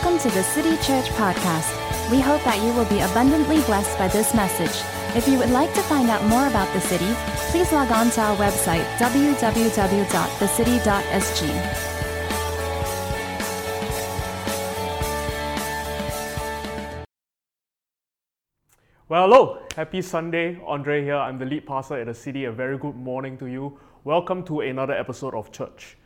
Welcome to the City Church Podcast. We hope that you will be abundantly blessed by this message. If you would like to find out more about the city, please log on to our website, www.thecity.sg. Well, hello. Happy Sunday. Andre here. I'm the lead pastor at the city. A very good morning to you. Welcome to another episode of church.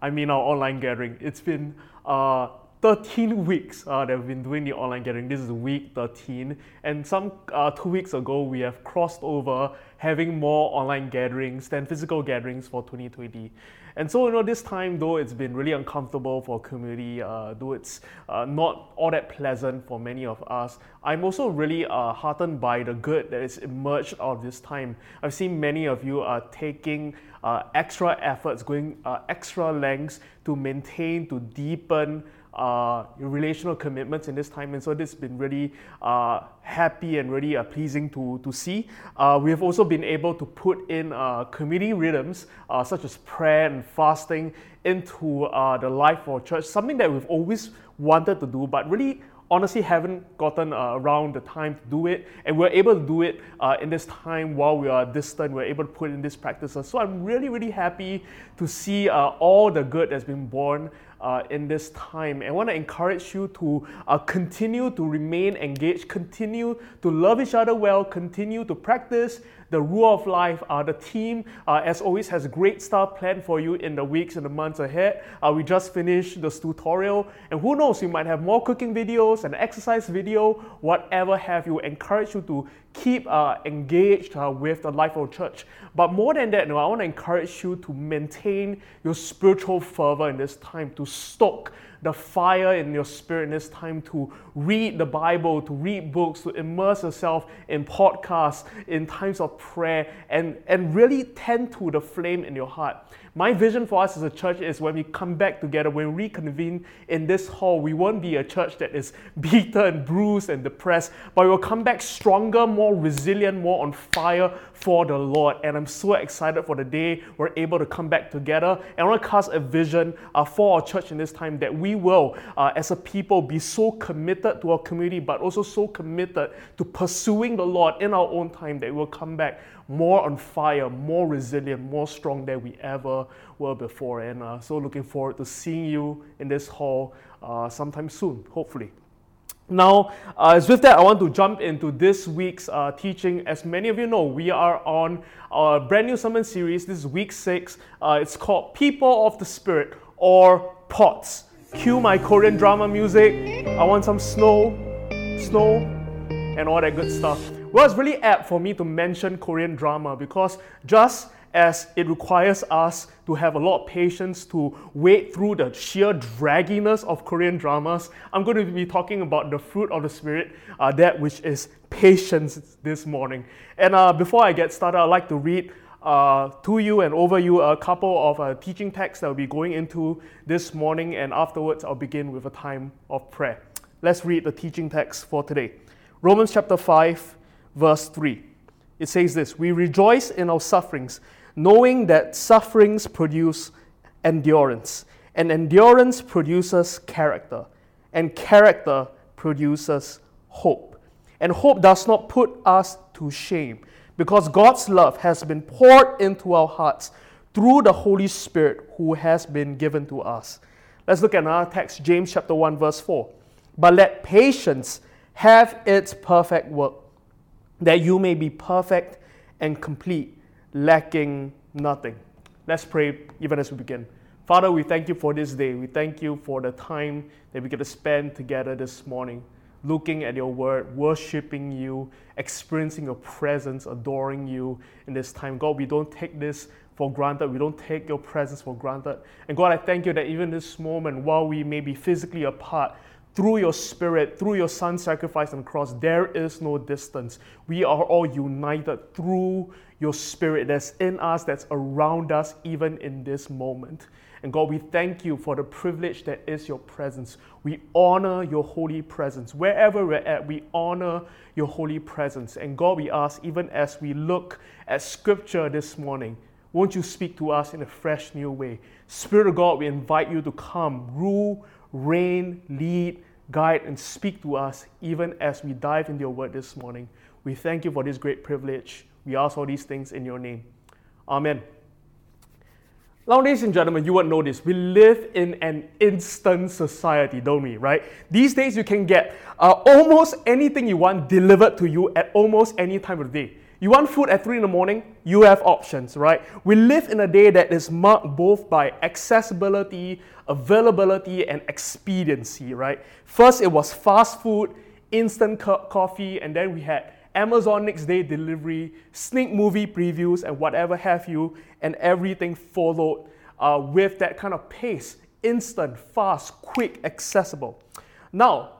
I mean, our online gathering. It's been uh, 13 weeks uh, that we've been doing the online gathering. This is week 13. And some uh, two weeks ago, we have crossed over having more online gatherings than physical gatherings for 2020. And so, you know, this time, though it's been really uncomfortable for community, uh, though it's uh, not all that pleasant for many of us, I'm also really uh, heartened by the good that has emerged out of this time. I've seen many of you are taking uh, extra efforts, going uh, extra lengths to maintain, to deepen uh, relational commitments in this time. And so this has been really uh, happy and really uh, pleasing to, to see. Uh, we have also been able to put in uh, community rhythms such as prayer and fasting into the life of church, something that we've always wanted to do, but really honestly haven't gotten uh, around the time to do it, and we're able to do it uh, in this time while we are distant. We're able to put in these practices. So I'm really, really happy to see uh, all the good that's been born uh, in this time. I want to encourage you to uh, continue to remain engaged, continue to love each other well, continue to practice the rule of life. Uh, the team, uh, as always, has great stuff planned for you in the weeks and the months ahead. Uh, we just finished this tutorial, and who knows, you might have more cooking videos and exercise video, whatever have you. Encourage you to keep uh, engaged uh, with the life of the church. But more than that, no, I want to encourage you to maintain your spiritual fervor in this time, to stoke the fire in your spirit in this time to read the Bible, to read books, to immerse yourself in podcasts, in times of prayer, and, and really tend to the flame in your heart. My vision for us as a church is when we come back together, when we reconvene in this hall, we won't be a church that is beaten bruised and depressed, but we will come back stronger, more resilient, more on fire for the Lord. And I'm so excited for the day we're able to come back together. And I want to cast a vision uh, for our church in this time that we will, uh, as a people, be so committed to our community, but also so committed to pursuing the Lord in our own time that we'll come back more on fire, more resilient, more strong than we ever were before. And uh, so looking forward to seeing you in this hall uh, sometime soon, hopefully. Now, uh, as with that, I want to jump into this week's uh, teaching. As many of you know, we are on a brand new sermon series. This is week six. Uh, it's called People of the Spirit or POTS. Cue my Korean drama music. I want some snow, snow, and all that good stuff. Well, it's really apt for me to mention Korean drama because just as it requires us to have a lot of patience to wade through the sheer dragginess of Korean dramas, I'm going to be talking about the fruit of the Spirit, uh, that which is patience this morning. And uh, before I get started, I'd like to read uh, to you and over you a couple of uh, teaching texts that we'll be going into this morning, and afterwards, I'll begin with a time of prayer. Let's read the teaching text for today Romans chapter 5 verse 3. It says this We rejoice in our sufferings, knowing that sufferings produce endurance, and endurance produces character, and character produces hope. And hope does not put us to shame, because God's love has been poured into our hearts through the Holy Spirit who has been given to us. Let's look at another text, James chapter 1, verse 4. But let patience have its perfect work that you may be perfect and complete, lacking nothing. Let's pray even as we begin. Father, we thank you for this day. We thank you for the time that we get to spend together this morning, looking at your word, worshiping you, experiencing your presence, adoring you in this time. God, we don't take this for granted. We don't take your presence for granted. And God, I thank you that even this moment, while we may be physically apart, through your spirit, through your son's sacrifice the cross, there is no distance. We are all united through your spirit that's in us, that's around us, even in this moment. And God, we thank you for the privilege that is your presence. We honor your holy presence. Wherever we're at, we honor your holy presence. And God, we ask, even as we look at scripture this morning, won't you speak to us in a fresh, new way? Spirit of God, we invite you to come, rule, reign, lead, guide, and speak to us even as we dive into your word this morning. We thank you for this great privilege. We ask all these things in your name. Amen. Now, ladies and gentlemen, you would know this. We live in an instant society, don't we, right? These days, you can get uh, almost anything you want delivered to you at almost any time of the day. You want food at 3 in the morning, you have options, right? We live in a day that is marked both by accessibility, availability, and expediency, right? First, it was fast food, instant co- coffee, and then we had Amazon next day delivery, sneak movie previews, and whatever have you, and everything followed uh, with that kind of pace instant, fast, quick, accessible. Now,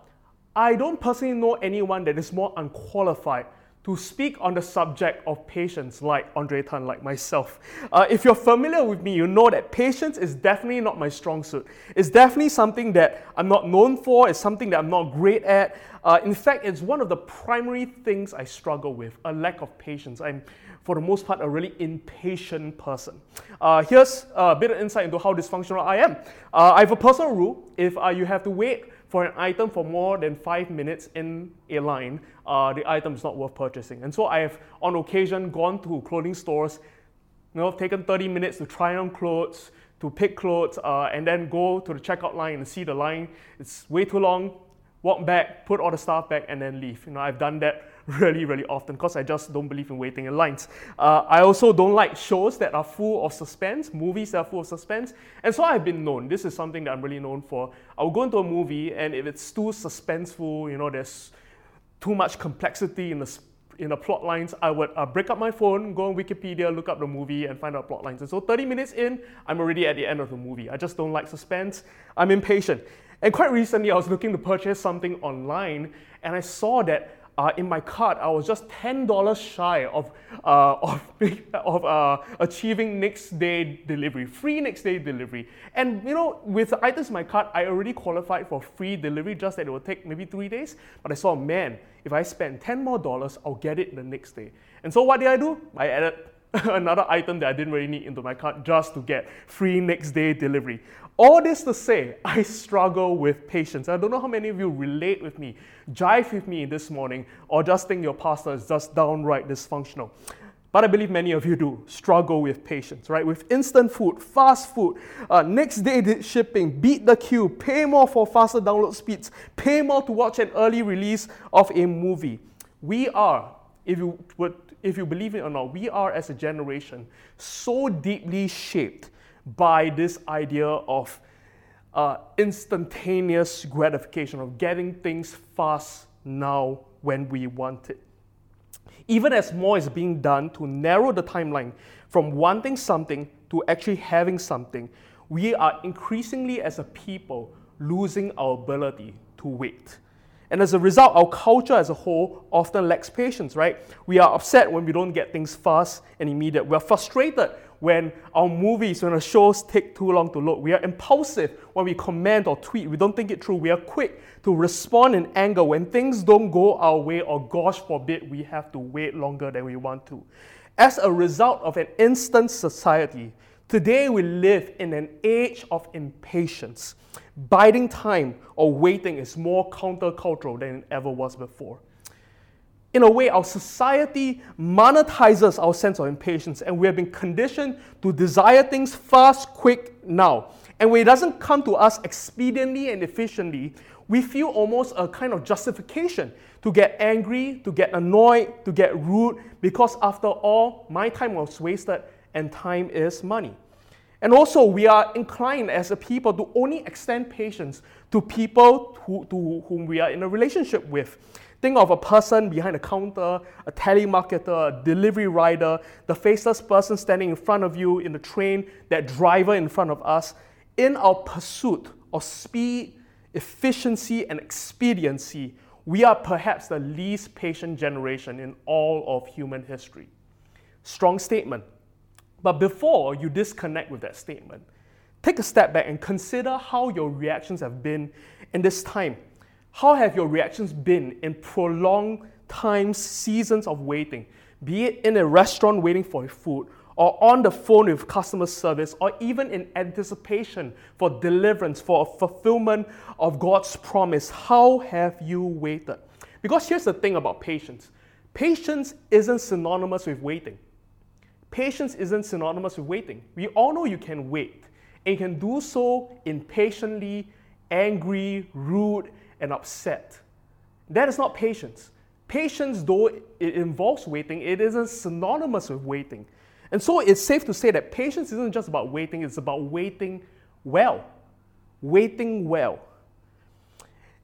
I don't personally know anyone that is more unqualified to speak on the subject of patience, like Andre Tan, like myself. Uh, if you're familiar with me, you know that patience is definitely not my strong suit. It's definitely something that I'm not known for, it's something that I'm not great at. Uh, in fact, it's one of the primary things I struggle with a lack of patience. I'm, for the most part, a really impatient person. Uh, here's a bit of insight into how dysfunctional I am. Uh, I have a personal rule if uh, you have to wait for an item for more than five minutes in a line, uh, the item is not worth purchasing. And so I have, on occasion, gone to clothing stores, you know, taken 30 minutes to try on clothes, to pick clothes, uh, and then go to the checkout line and see the line. It's way too long. Walk back, put all the stuff back, and then leave. You know, I've done that really, really often because I just don't believe in waiting in lines. Uh, I also don't like shows that are full of suspense, movies that are full of suspense. And so I've been known, this is something that I'm really known for. I'll go into a movie and if it's too suspenseful, you know, there's too much complexity in the in the plot lines, I would uh, break up my phone, go on Wikipedia, look up the movie, and find out plot lines. And so 30 minutes in, I'm already at the end of the movie. I just don't like suspense. I'm impatient. And quite recently, I was looking to purchase something online, and I saw that uh, in my cart, I was just $10 shy of, uh, of, of uh, achieving next day delivery, free next day delivery. And you know, with the items in my cart, I already qualified for free delivery, just that it will take maybe three days. But I saw, man, if I spend 10 more dollars, I'll get it the next day. And so what did I do? I added another item that I didn't really need into my cart just to get free next day delivery. All this to say, I struggle with patience. I don't know how many of you relate with me, jive with me this morning, or just think your pastor is just downright dysfunctional. But I believe many of you do struggle with patience, right? With instant food, fast food, uh, next day shipping, beat the queue, pay more for faster download speeds, pay more to watch an early release of a movie. We are, if you would, if you believe it or not, we are as a generation so deeply shaped by this idea of uh, instantaneous gratification, of getting things fast now when we want it. Even as more is being done to narrow the timeline from wanting something to actually having something, we are increasingly as a people losing our ability to wait. And as a result, our culture as a whole often lacks patience, right? We are upset when we don't get things fast and immediate. We're frustrated when our movies, when our shows take too long to load. We are impulsive when we comment or tweet. We don't think it through. We are quick to respond in anger when things don't go our way, or gosh forbid, we have to wait longer than we want to. As a result of an instant society, today we live in an age of impatience. Biding time or waiting is more countercultural than it ever was before in a way, our society monetizes our sense of impatience, and we have been conditioned to desire things fast, quick, now. And when it doesn't come to us expediently and efficiently, we feel almost a kind of justification to get angry, to get annoyed, to get rude, because after all, my time was wasted and time is money. And also, we are inclined as a people to only extend patience to people who, to whom we are in a relationship with. Think of a person behind a counter, a telemarketer, a delivery rider, the faceless person standing in front of you in the train, that driver in front of us. In our pursuit of speed, efficiency, and expediency, we are perhaps the least patient generation in all of human history. Strong statement. But before you disconnect with that statement, take a step back and consider how your reactions have been in this time how have your reactions been in prolonged times, seasons of waiting, be it in a restaurant waiting for food or on the phone with customer service, or even in anticipation for deliverance, for fulfillment of God's promise, how have you waited? Because here's the thing about patience patience isn't synonymous with waiting. Patience isn't synonymous with waiting. We all know you can wait, and you can do so impatiently, angry, rude, and upset. That is not patience. Patience, though it involves waiting, it isn't synonymous with waiting. And so it's safe to say that patience isn't just about waiting, it's about waiting well. Waiting well.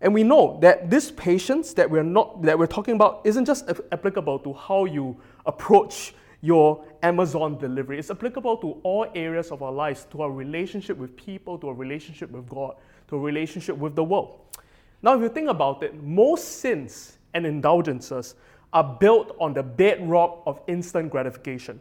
And we know that this patience that we're not that we're talking about isn't just applicable to how you approach your Amazon delivery. It's applicable to all areas of our lives, to our relationship with people, to our relationship with God, to a relationship with the world. Now, if you think about it, most sins and indulgences are built on the bedrock of instant gratification.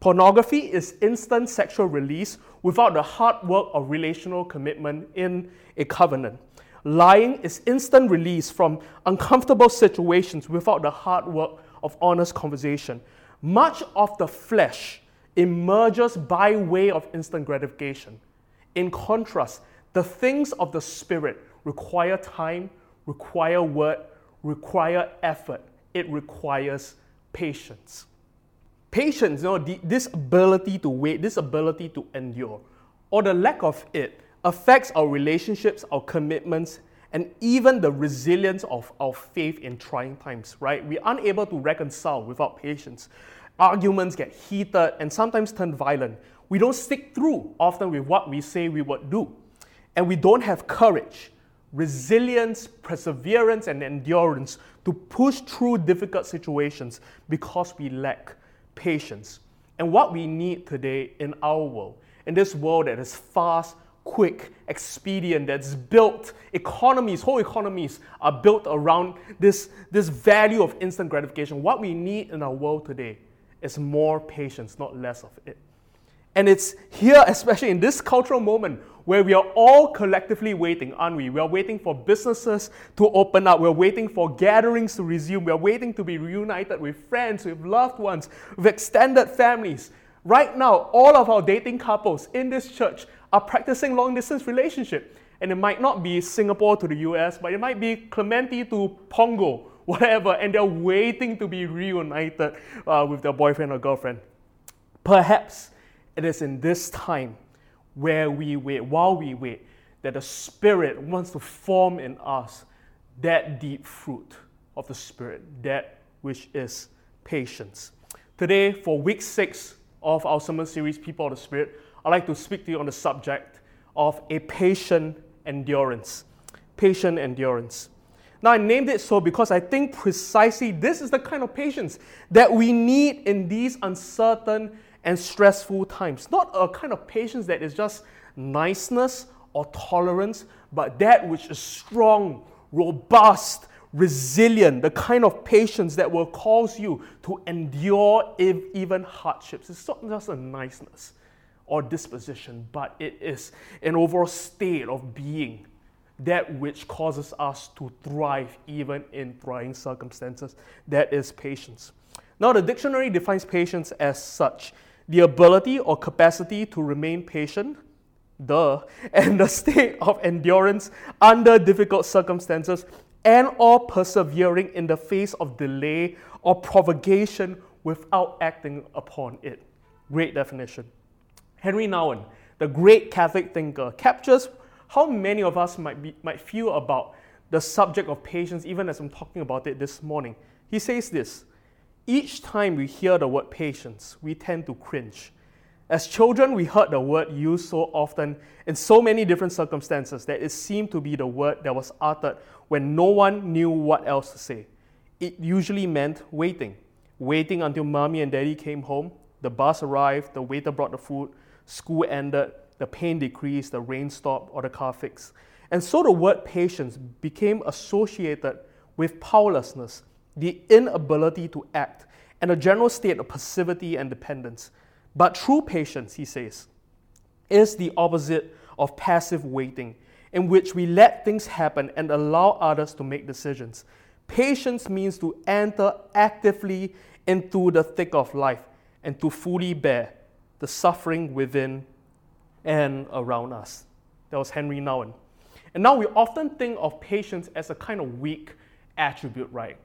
Pornography is instant sexual release without the hard work of relational commitment in a covenant. Lying is instant release from uncomfortable situations without the hard work of honest conversation. Much of the flesh emerges by way of instant gratification. In contrast, the things of the spirit require time, require work, require effort. It requires patience. Patience, you know, this ability to wait, this ability to endure, or the lack of it, affects our relationships, our commitments, and even the resilience of our faith in trying times, right? We're unable to reconcile without patience. Arguments get heated and sometimes turn violent. We don't stick through often with what we say we would do. And we don't have courage, resilience, perseverance, and endurance to push through difficult situations because we lack patience. And what we need today in our world, in this world that is fast, quick, expedient, that's built, economies, whole economies are built around this, this value of instant gratification. What we need in our world today is more patience, not less of it. And it's here, especially in this cultural moment, where we are all collectively waiting, aren't we? We are waiting for businesses to open up. We're waiting for gatherings to resume. We're waiting to be reunited with friends, with loved ones, with extended families. Right now, all of our dating couples in this church are practicing long distance relationship. And it might not be Singapore to the US, but it might be Clementi to Punggol, whatever, and they're waiting to be reunited uh, with their boyfriend or girlfriend. Perhaps it is in this time where we wait, while we wait, that the Spirit wants to form in us that deep fruit of the Spirit, that which is patience. Today, for week six of our summer series, People of the Spirit, I'd like to speak to you on the subject of a patient endurance. Patient endurance. Now, I named it so because I think precisely this is the kind of patience that we need in these uncertain and stressful times. Not a kind of patience that is just niceness or tolerance, but that which is strong, robust, resilient, the kind of patience that will cause you to endure even hardships. It's not just a niceness or disposition, but it is an overall state of being, that which causes us to thrive even in trying circumstances. That is patience. Now, the dictionary defines patience as such the ability or capacity to remain patient, the, and the state of endurance under difficult circumstances and or persevering in the face of delay or provocation without acting upon it. Great definition. Henry Nouwen, the great Catholic thinker, captures how many of us might, be, might feel about the subject of patience, even as I'm talking about it this morning. He says this each time we hear the word patience, we tend to cringe. As children, we heard the word used so often in so many different circumstances that it seemed to be the word that was uttered when no one knew what else to say. It usually meant waiting. Waiting until mommy and daddy came home, the bus arrived, the waiter brought the food, school ended, the pain decreased, the rain stopped, or the car fixed. And so the word patience became associated with powerlessness the inability to act, and a general state of passivity and dependence. But true patience, he says, is the opposite of passive waiting, in which we let things happen and allow others to make decisions. Patience means to enter actively into the thick of life and to fully bear, the suffering within and around us. That was Henry Nouwen. And now we often think of patience as a kind of weak attribute, right?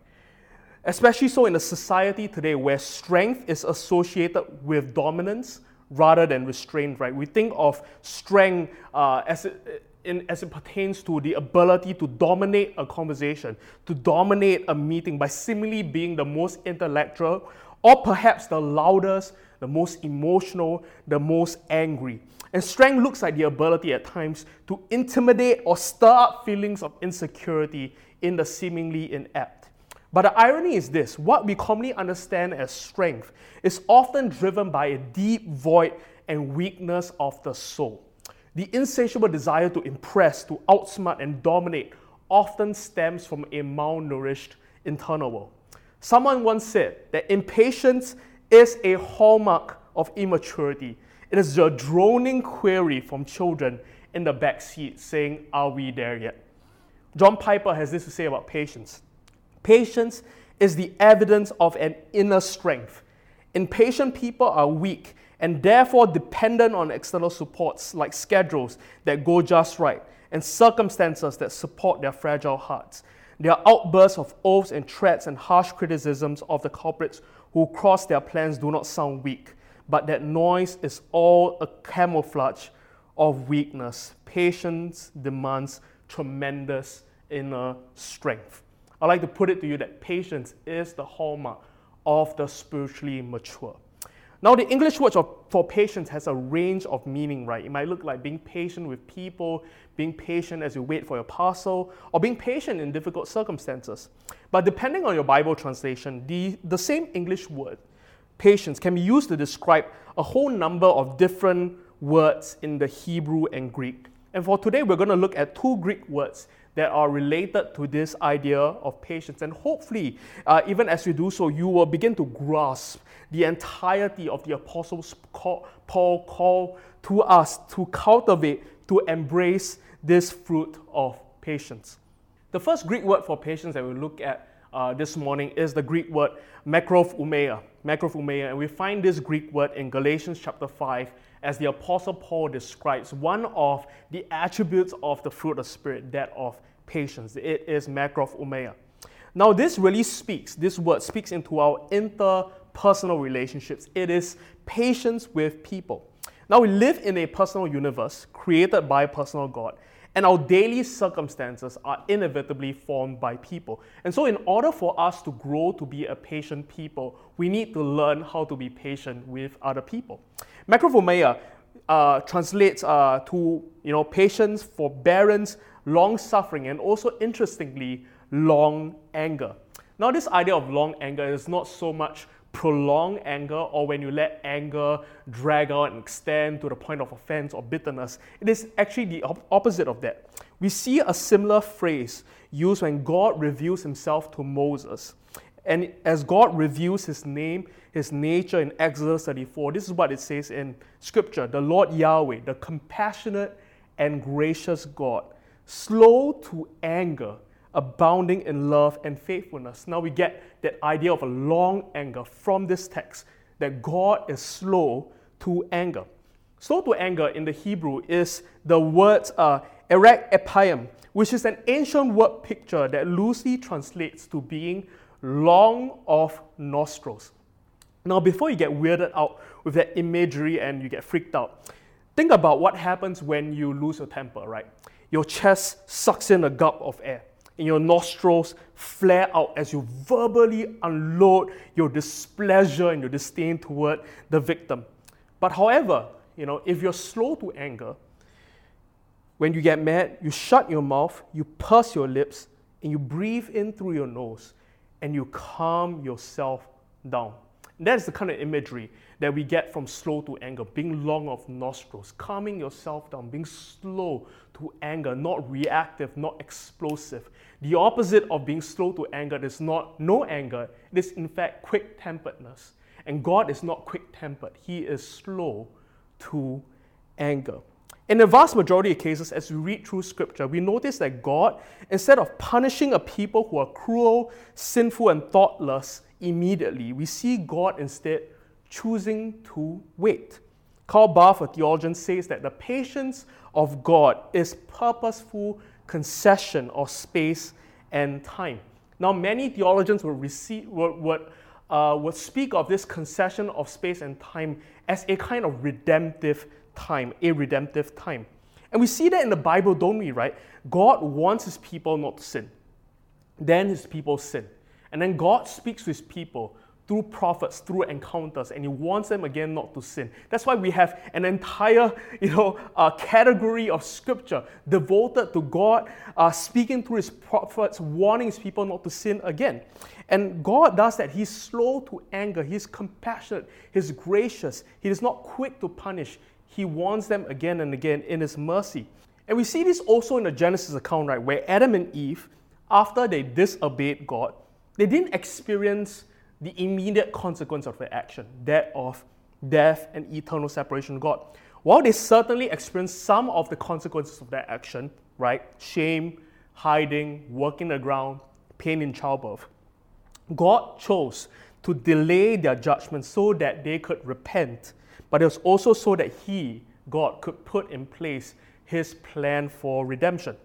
Especially so in a society today where strength is associated with dominance rather than restraint, right? We think of strength uh, as, it, in, as it pertains to the ability to dominate a conversation, to dominate a meeting by seemingly being the most intellectual or perhaps the loudest, the most emotional, the most angry. And strength looks like the ability at times to intimidate or stir up feelings of insecurity in the seemingly inept. But the irony is this what we commonly understand as strength is often driven by a deep void and weakness of the soul. The insatiable desire to impress, to outsmart, and dominate often stems from a malnourished internal world. Someone once said that impatience is a hallmark of immaturity. It is a droning query from children in the back seat saying, Are we there yet? John Piper has this to say about patience. Patience is the evidence of an inner strength. Impatient people are weak and therefore dependent on external supports like schedules that go just right and circumstances that support their fragile hearts. Their outbursts of oaths and threats and harsh criticisms of the culprits who cross their plans do not sound weak but that noise is all a camouflage of weakness. Patience demands tremendous inner strength. I like to put it to you that patience is the hallmark of the spiritually mature. Now, the English word for patience has a range of meaning, right? It might look like being patient with people, being patient as you wait for your parcel, or being patient in difficult circumstances. But depending on your Bible translation, the, the same English word patience can be used to describe a whole number of different words in the Hebrew and Greek. And for today, we're going to look at two Greek words that are related to this idea of patience. And hopefully, uh, even as we do so, you will begin to grasp the entirety of the Apostles Paul call to us to cultivate, to embrace this fruit of patience. The first Greek word for patience that we look at uh, this morning is the Greek word makrothumia. Makrothumia, and we find this Greek word in Galatians chapter 5 as the Apostle Paul describes one of the attributes of the fruit of Spirit, that of patience. It is makrothumia. Now, this really speaks, this word speaks into our interpersonal relationships. It is patience with people. Now, we live in a personal universe created by a personal God. And our daily circumstances are inevitably formed by people. And so, in order for us to grow to be a patient people, we need to learn how to be patient with other people. Makrothumia uh, translates uh, to you know, patience, forbearance, long suffering, and also, interestingly, long anger. Now, this idea of long anger is not so much prolonged anger or when you let anger drag out and extend to the point of offense or bitterness. It is actually the op- opposite of that. We see a similar phrase used when God reveals himself to Moses. And as God reveals his name, his nature in Exodus 34, this is what it says in Scripture The Lord Yahweh, the compassionate and gracious God, slow to anger abounding in love and faithfulness. Now we get that idea of a long anger from this text that God is slow to anger. Slow to anger in the Hebrew is the word uh, erek epayim, which is an ancient word picture that loosely translates to being long of nostrils. Now, before you get weirded out with that imagery and you get freaked out, think about what happens when you lose your temper, right? Your chest sucks in a gulp of air and your nostrils flare out as you verbally unload your displeasure and your disdain toward the victim. But however, you know, if you're slow to anger, when you get mad, you shut your mouth, you purse your lips, and you breathe in through your nose, and you calm yourself down. That's the kind of imagery that we get from slow to anger, being long of nostrils, calming yourself down, being slow to anger, not reactive, not explosive. The opposite of being slow to anger is not no anger, it is in fact quick temperedness. And God is not quick tempered, He is slow to anger. In the vast majority of cases, as we read through scripture, we notice that God, instead of punishing a people who are cruel, sinful, and thoughtless immediately, we see God instead choosing to wait. Karl Barth, a theologian, says that the patience of God is purposeful concession of space and time. Now, many theologians would, receive, would, would, uh, would speak of this concession of space and time as a kind of redemptive time, a redemptive time. And we see that in the Bible, don't we, right? God wants his people not to sin. Then his people sin. And then God speaks to his people through prophets, through encounters, and he warns them again not to sin. That's why we have an entire, you know, uh, category of scripture devoted to God uh, speaking through his prophets, warning his people not to sin again. And God does that. He's slow to anger, he's compassionate, he's gracious, he is not quick to punish. He warns them again and again in his mercy. And we see this also in the Genesis account, right, where Adam and Eve, after they disobeyed God, they didn't experience the immediate consequence of their action, that of death and eternal separation from God. While they certainly experienced some of the consequences of their action, right? Shame, hiding, working the ground, pain in childbirth. God chose to delay their judgment so that they could repent, but it was also so that He, God, could put in place His plan for redemption.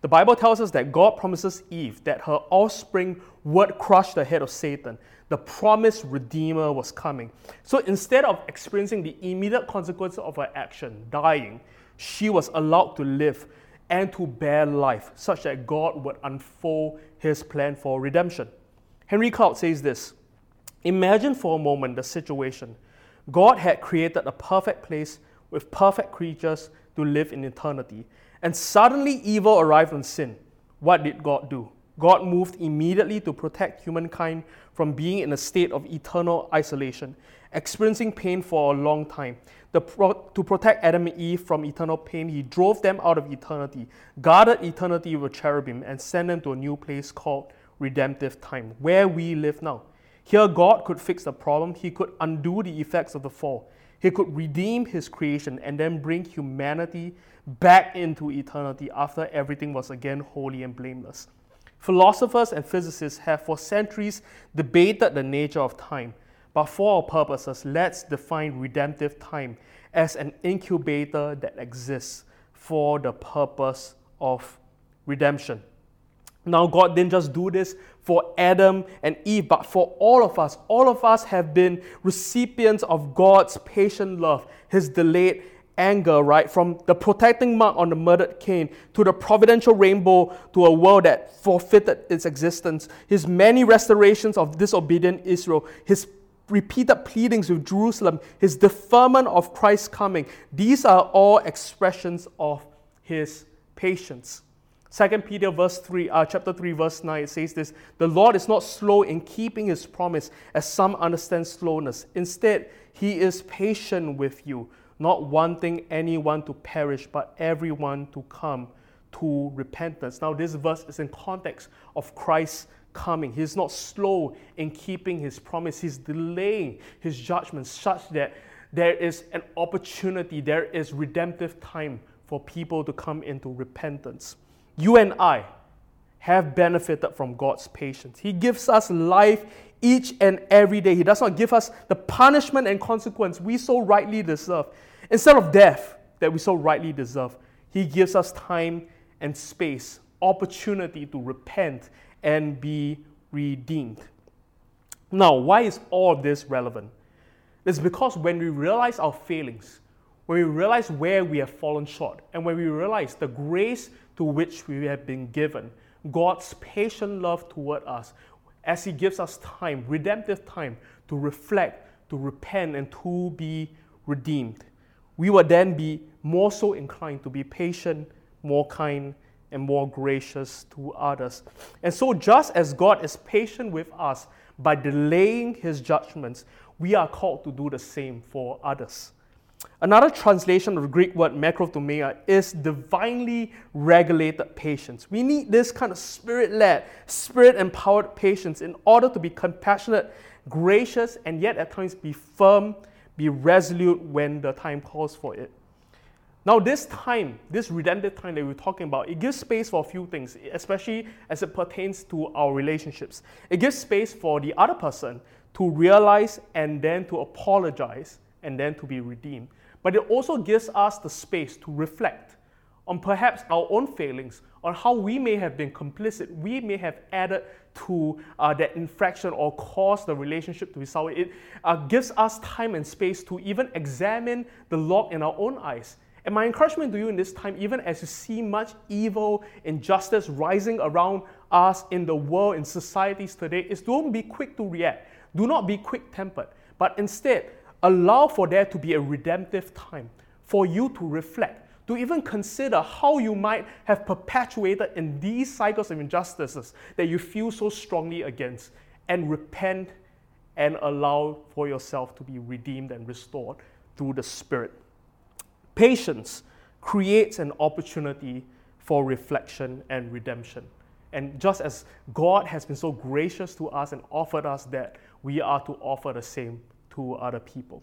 The Bible tells us that God promises Eve that her offspring would crush the head of Satan, the promised Redeemer was coming. So instead of experiencing the immediate consequences of her action, dying, she was allowed to live and to bear life, such that God would unfold his plan for redemption. Henry Cloud says this Imagine for a moment the situation. God had created a perfect place with perfect creatures to live in eternity, and suddenly evil arrived on sin. What did God do? God moved immediately to protect humankind from being in a state of eternal isolation, experiencing pain for a long time. Pro- to protect Adam and Eve from eternal pain, he drove them out of eternity, guarded eternity with cherubim, and sent them to a new place called redemptive time, where we live now. Here, God could fix the problem, He could undo the effects of the fall, He could redeem His creation, and then bring humanity back into eternity after everything was again holy and blameless. Philosophers and physicists have for centuries debated the nature of time, but for our purposes, let's define redemptive time as an incubator that exists for the purpose of redemption. Now, God didn't just do this for Adam and Eve, but for all of us. All of us have been recipients of God's patient love, His delayed anger, right? From the protecting mark on the murdered Cain to the providential rainbow to a world that forfeited its existence, his many restorations of disobedient Israel, his repeated pleadings with Jerusalem, his deferment of Christ's coming, these are all expressions of his patience. Second Peter verse 3, uh, chapter 3, verse 9, it says this The Lord is not slow in keeping his promise, as some understand slowness. Instead, he is patient with you not wanting anyone to perish, but everyone to come to repentance. Now, this verse is in context of Christ's coming. He's not slow in keeping his promise, he's delaying his judgment such that there is an opportunity, there is redemptive time for people to come into repentance. You and I have benefited from God's patience. He gives us life each and every day. He does not give us the punishment and consequence we so rightly deserve. Instead of death that we so rightly deserve, He gives us time and space, opportunity to repent and be redeemed. Now, why is all this relevant? It's because when we realize our failings, when we realize where we have fallen short, and when we realize the grace to which we have been given, God's patient love toward us, as He gives us time, redemptive time, to reflect, to repent, and to be redeemed we will then be more so inclined to be patient, more kind, and more gracious to others. And so, just as God is patient with us by delaying his judgments, we are called to do the same for others. Another translation of the Greek word makrothumia is divinely regulated patience. We need this kind of spirit led, spirit empowered patience in order to be compassionate, gracious, and yet at times be firm be resolute when the time calls for it. Now, this time, this redemptive time that we're talking about, it gives space for a few things, especially as it pertains to our relationships. It gives space for the other person to realize and then to apologize and then to be redeemed. but it also gives us the space to reflect on perhaps our own failings, on how we may have been complicit, we may have added to uh, that infraction or caused the relationship to be sour. It uh, gives us time and space to even examine the log in our own eyes. And my encouragement to you in this time, even as you see much evil, injustice rising around us in the world, in societies today, is don't be quick to react. Do not be quick tempered, but instead allow for there to be a redemptive time for you to reflect to even consider how you might have perpetuated in these cycles of injustices that you feel so strongly against, and repent and allow for yourself to be redeemed and restored through the Spirit. Patience creates an opportunity for reflection and redemption. And just as God has been so gracious to us and offered us that, we are to offer the same to other people.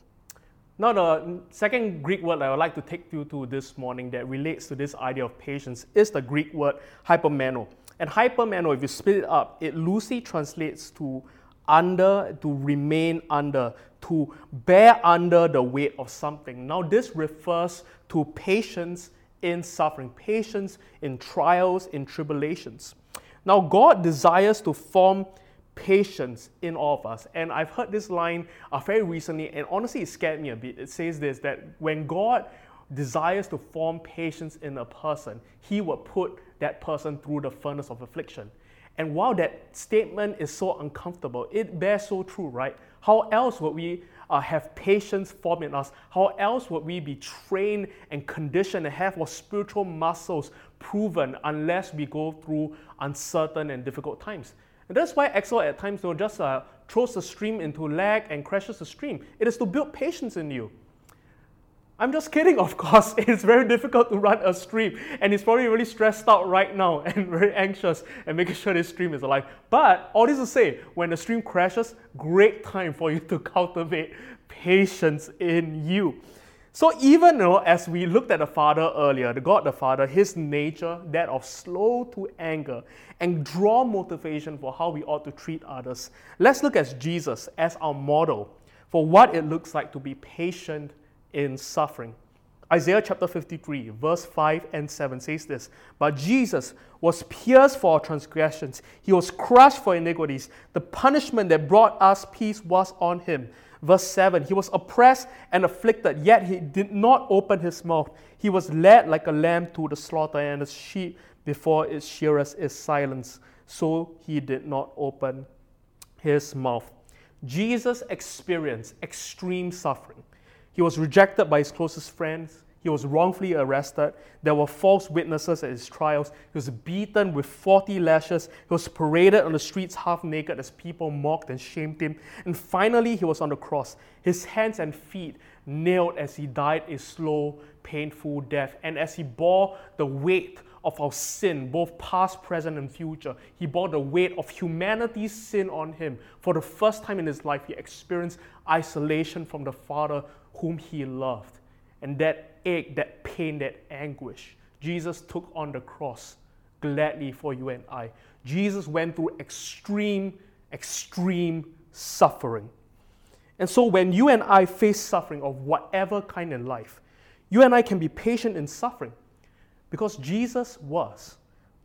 Now, the second Greek word that I would like to take you to this morning that relates to this idea of patience is the Greek word hypomeno. And hypomeno, if you split it up, it loosely translates to under, to remain under, to bear under the weight of something. Now, this refers to patience in suffering, patience in trials, in tribulations. Now, God desires to form patience in all of us. And I've heard this line uh, very recently, and honestly, it scared me a bit. It says this that when God desires to form patience in a person, he will put that person through the furnace of affliction. And while that statement is so uncomfortable, it bears so true, right? How else would we uh, have patience form in us? How else would we be trained and conditioned and have our spiritual muscles proven unless we go through uncertain and difficult times? And that's why Excel at times you know, just uh, throws the stream into lag and crashes the stream. It is to build patience in you. I'm just kidding, of course. It's very difficult to run a stream, and he's probably really stressed out right now and very anxious and making sure this stream is alive. But all this to say, when the stream crashes, great time for you to cultivate patience in you. So even know, as we looked at the Father earlier, the God the Father, his nature, that of slow to anger, and draw motivation for how we ought to treat others, let's look at Jesus as our model for what it looks like to be patient in suffering. Isaiah chapter 53, verse 5 and 7 says this But Jesus was pierced for our transgressions, he was crushed for iniquities. The punishment that brought us peace was on him Verse 7 He was oppressed and afflicted, yet he did not open his mouth. He was led like a lamb to the slaughter, and a sheep before its shearers is silenced. So he did not open his mouth. Jesus experienced extreme suffering. He was rejected by his closest friends. He was wrongfully arrested. There were false witnesses at his trials. He was beaten with 40 lashes. He was paraded on the streets half naked as people mocked and shamed him. And finally, he was on the cross, his hands and feet nailed as he died a slow, painful death. And as he bore the weight of our sin, both past, present, and future. He bore the weight of humanity's sin on him. For the first time in his life, he experienced isolation from the Father whom he loved. And that ache, that pain, that anguish, Jesus took on the cross gladly for you and I. Jesus went through extreme, extreme suffering. And so when you and I face suffering of whatever kind in life, you and I can be patient in suffering because Jesus was.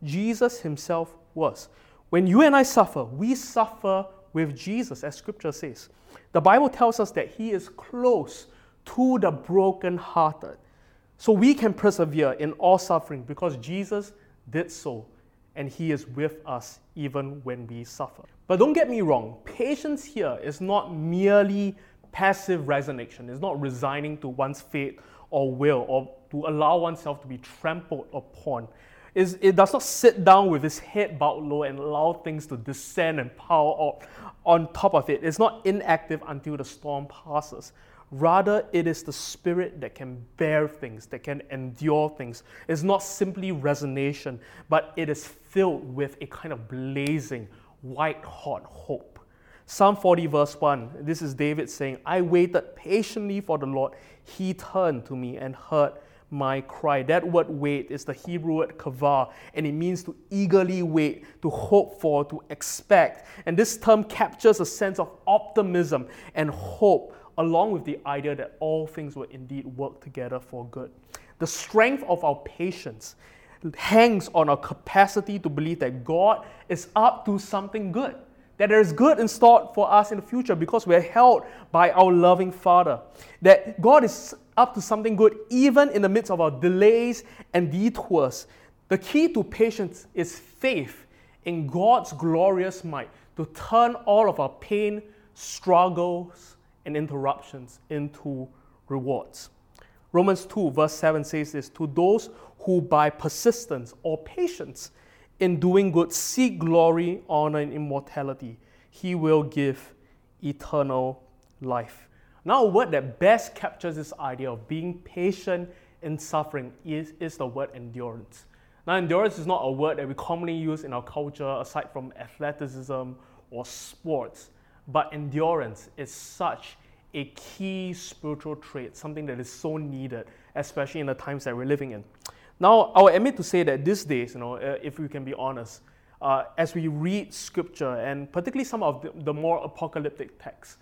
Jesus himself was. When you and I suffer, we suffer with Jesus, as scripture says. The Bible tells us that he is close to the brokenhearted. So we can persevere in all suffering because Jesus did so and he is with us even when we suffer. But don't get me wrong, patience here is not merely passive resignation, it's not resigning to one's fate or will or to allow oneself to be trampled upon. It's, it does not sit down with his head bowed low and allow things to descend and pile on top of it. It's not inactive until the storm passes. Rather, it is the spirit that can bear things, that can endure things. It's not simply resignation, but it is filled with a kind of blazing, white hot hope. Psalm 40, verse 1, this is David saying, I waited patiently for the Lord. He turned to me and heard my cry. That word wait is the Hebrew word kavah, and it means to eagerly wait, to hope for, to expect. And this term captures a sense of optimism and hope, along with the idea that all things will indeed work together for good. The strength of our patience hangs on our capacity to believe that God is up to something good that there is good in store for us in the future because we're held by our loving Father. That God is up to something good even in the midst of our delays and detours. The key to patience is faith in God's glorious might to turn all of our pain, struggles, and interruptions into rewards. Romans 2, verse 7 says this To those who by persistence or patience in doing good seek glory, honor, and immortality, he will give eternal life. Now, a word that best captures this idea of being patient in suffering is, is the word endurance. Now, endurance is not a word that we commonly use in our culture aside from athleticism or sports, but endurance is such a key spiritual trait, something that is so needed, especially in the times that we're living in. Now, I'll admit to say that these days, you know, uh, if we can be honest, uh, as we read scripture and particularly some of the, the, more apocalyptic texts,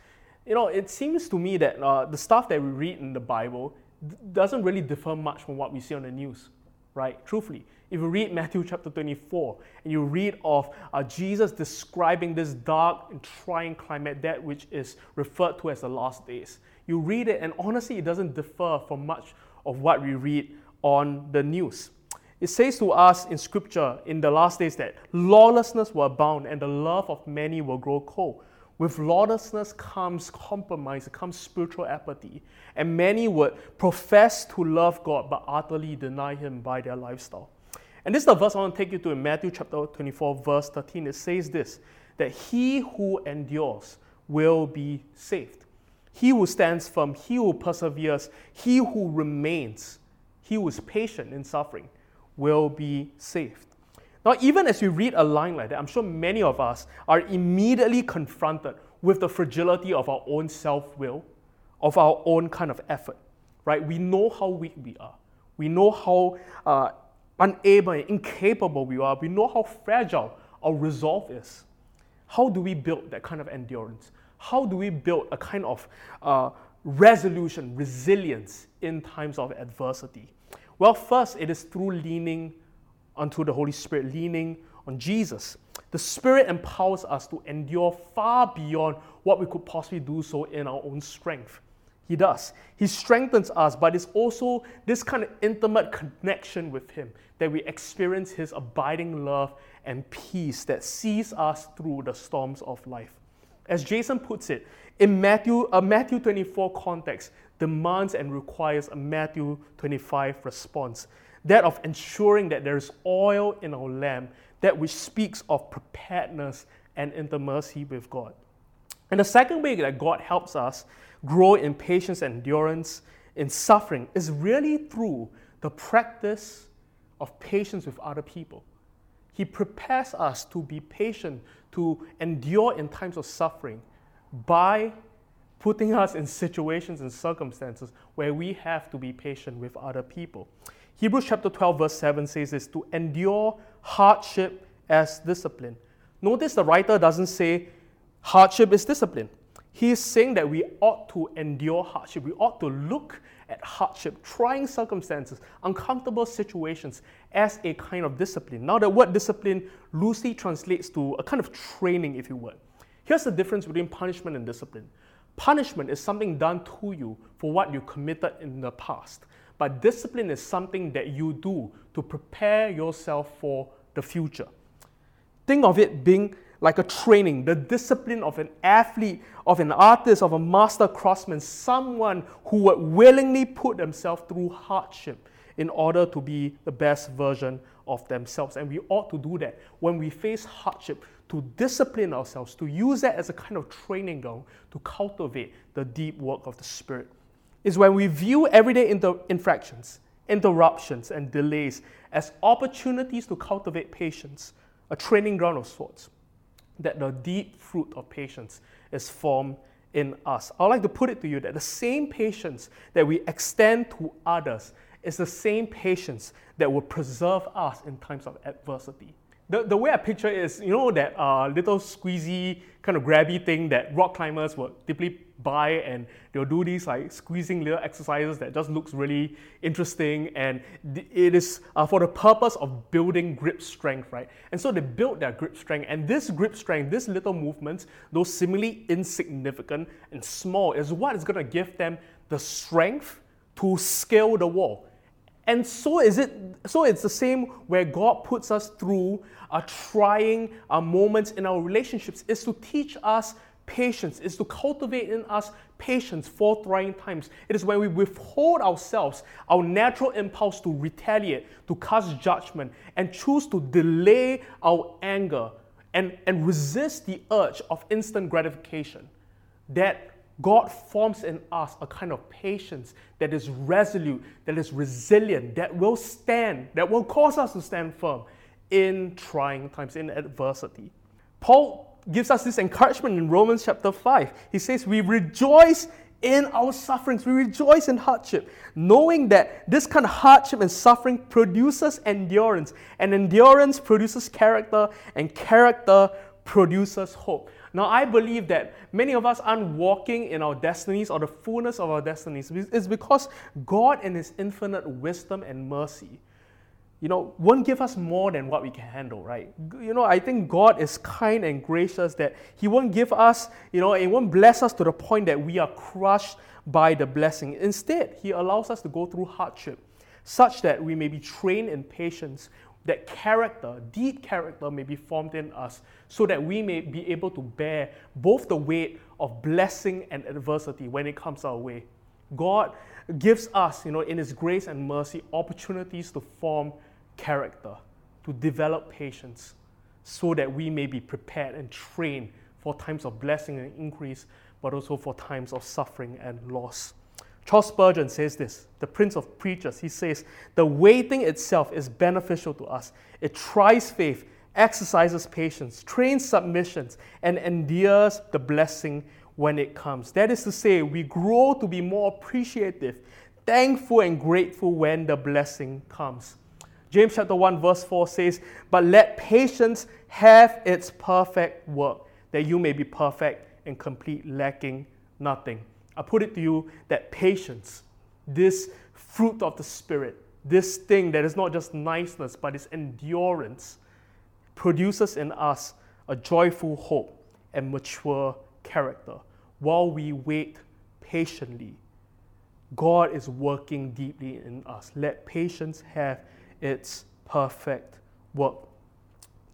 you know, it seems to me that uh, the stuff that we read in the Bible d- doesn't really differ much from what we see on the news, right? Truthfully, if you read Matthew chapter 24 and you read of uh, Jesus describing this dark and trying climate, that which is referred to as the last days, you read it and honestly, it doesn't differ from much of what we read on the news. It says to us in scripture in the last days that lawlessness will abound and the love of many will grow cold. With lawlessness comes compromise, comes spiritual apathy, and many would profess to love God but utterly deny Him by their lifestyle. And this is the verse I want to take you to in Matthew chapter 24, verse 13. It says this that he who endures will be saved. He who stands firm, he who perseveres, he who remains he who is patient in suffering will be saved. Now, even as we read a line like that, I'm sure many of us are immediately confronted with the fragility of our own self will, of our own kind of effort, right? We know how weak we are. We know how uh, unable and incapable we are. We know how fragile our resolve is. How do we build that kind of endurance? How do we build a kind of uh, resolution, resilience in times of adversity? Well, first, it is through leaning onto the Holy Spirit, leaning on Jesus. The Spirit empowers us to endure far beyond what we could possibly do so in our own strength. He does. He strengthens us, but it's also this kind of intimate connection with Him that we experience His abiding love and peace that sees us through the storms of life. As Jason puts it, in Matthew, a Matthew 24 context, demands and requires a Matthew 25 response that of ensuring that there is oil in our lamp, that which speaks of preparedness and intimacy with God. And the second way that God helps us grow in patience and endurance in suffering is really through the practice of patience with other people. He prepares us to be patient, to endure in times of suffering by putting us in situations and circumstances where we have to be patient with other people. Hebrews chapter 12, verse 7 says this to endure hardship as discipline. Notice the writer doesn't say hardship is discipline. He is saying that we ought to endure hardship. We ought to look at hardship, trying circumstances, uncomfortable situations as a kind of discipline. Now, the word discipline loosely translates to a kind of training, if you would. Here's the difference between punishment and discipline. Punishment is something done to you for what you committed in the past. But discipline is something that you do to prepare yourself for the future. Think of it being like a training, the discipline of an athlete, of an artist, of a master craftsman, someone who would willingly put themselves through hardship in order to be the best version of themselves. And we ought to do that when we face hardship to discipline ourselves, to use that as a kind of training ground to cultivate the deep work of the Spirit. Is when we view everyday inter- infractions, interruptions, and delays as opportunities to cultivate patience, a training ground of sorts, that the deep fruit of patience is formed in us. I'd like to put it to you that the same patience that we extend to others is the same patience that will preserve us in times of adversity. The, the way I picture it is, you know, that uh, little squeezy kind of grabby thing that rock climbers will typically buy and they'll do these like squeezing little exercises that just looks really interesting and it is uh, for the purpose of building grip strength, right? And so they build their grip strength and this grip strength, this little movements, though seemingly insignificant and small, is what is going to give them the strength to scale the wall. And so is it. So it's the same where God puts us through a trying uh, moments in our relationships is to teach us patience, is to cultivate in us patience for trying times. It is when we withhold ourselves, our natural impulse to retaliate, to cast judgment, and choose to delay our anger and, and resist the urge of instant gratification that God forms in us a kind of patience that is resolute, that is resilient, that will stand, that will cause us to stand firm in trying times, in adversity. Paul gives us this encouragement in Romans chapter 5. He says, We rejoice in our sufferings, we rejoice in hardship, knowing that this kind of hardship and suffering produces endurance, and endurance produces character, and character produces hope. Now, I believe that many of us aren't walking in our destinies or the fullness of our destinies. It's because God, in His infinite wisdom and mercy, you know, won't give us more than what we can handle, right? You know, I think God is kind and gracious that He won't give us, you know, He won't bless us to the point that we are crushed by the blessing. Instead, He allows us to go through hardship such that we may be trained in patience, that character, deep character, may be formed in us so that we may be able to bear both the weight of blessing and adversity when it comes our way. God gives us, you know, in His grace and mercy, opportunities to form character, to develop patience, so that we may be prepared and trained for times of blessing and increase, but also for times of suffering and loss. Charles Spurgeon says this, the Prince of Preachers. He says, The waiting itself is beneficial to us. It tries faith, exercises patience, trains submissions, and endures the blessing when it comes. That is to say, we grow to be more appreciative, thankful, and grateful when the blessing comes. James chapter 1 verse 4 says, "But let patience have its perfect work, that you may be perfect and complete, lacking nothing." I put it to you that patience, this fruit of the spirit, this thing that is not just niceness but is endurance, produces in us a joyful hope and mature character. While we wait patiently, God is working deeply in us. Let patience have its perfect work.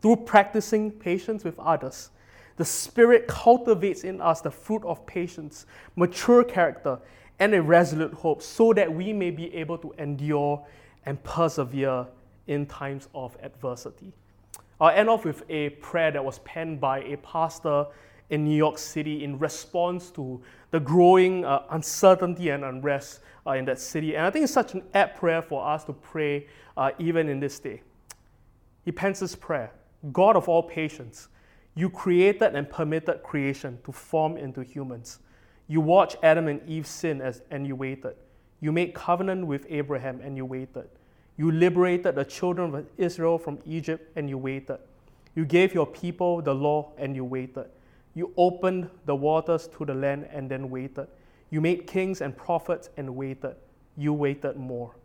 Through practicing patience with others, the Spirit cultivates in us the fruit of patience, mature character, and a resolute hope so that we may be able to endure and persevere in times of adversity. I'll end off with a prayer that was penned by a pastor in New York City in response to the growing uh, uncertainty and unrest uh, in that city. And I think it's such an apt prayer for us to pray uh, even in this day. He pens this prayer God of all patience, you created and permitted creation to form into humans. You watched Adam and Eve sin as, and you waited. You made covenant with Abraham and you waited. You liberated the children of Israel from Egypt and you waited. You gave your people the law and you waited. You opened the waters to the land and then waited. You made kings and prophets and waited. You waited more.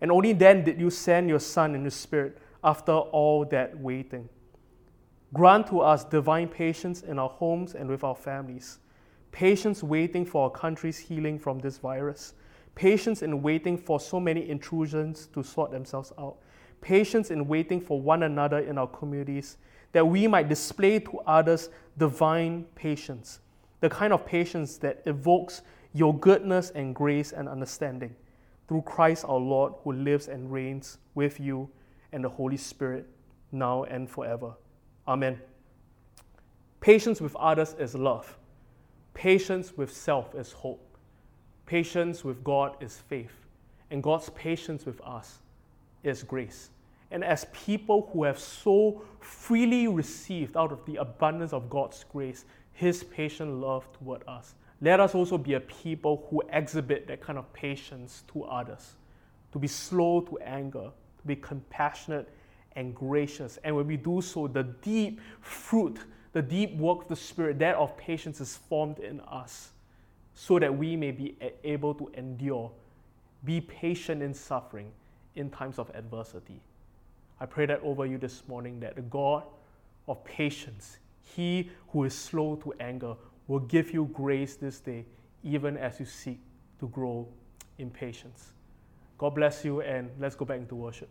And only then did you send your Son in the Spirit after all that waiting. Grant to us divine patience in our homes and with our families. Patience waiting for our country's healing from this virus. Patience in waiting for so many intrusions to sort themselves out. Patience in waiting for one another in our communities, that we might display to others divine patience, the kind of patience that evokes your goodness and grace and understanding through Christ our Lord, who lives and reigns with you and the Holy Spirit now and forever. Amen. Patience with others is love. Patience with self is hope. Patience with God is faith. And God's patience with us is grace. And as people who have so freely received out of the abundance of God's grace, His patient love toward us, let us also be a people who exhibit that kind of patience to others, to be slow to anger, to be compassionate and gracious. And when we do so, the deep fruit, the deep work of the Spirit, that of patience, is formed in us so that we may be able to endure, be patient in suffering in times of adversity. I pray that over you this morning that the God of patience, He who is slow to anger, will give you grace this day, even as you seek to grow in patience. God bless you, and let's go back into worship.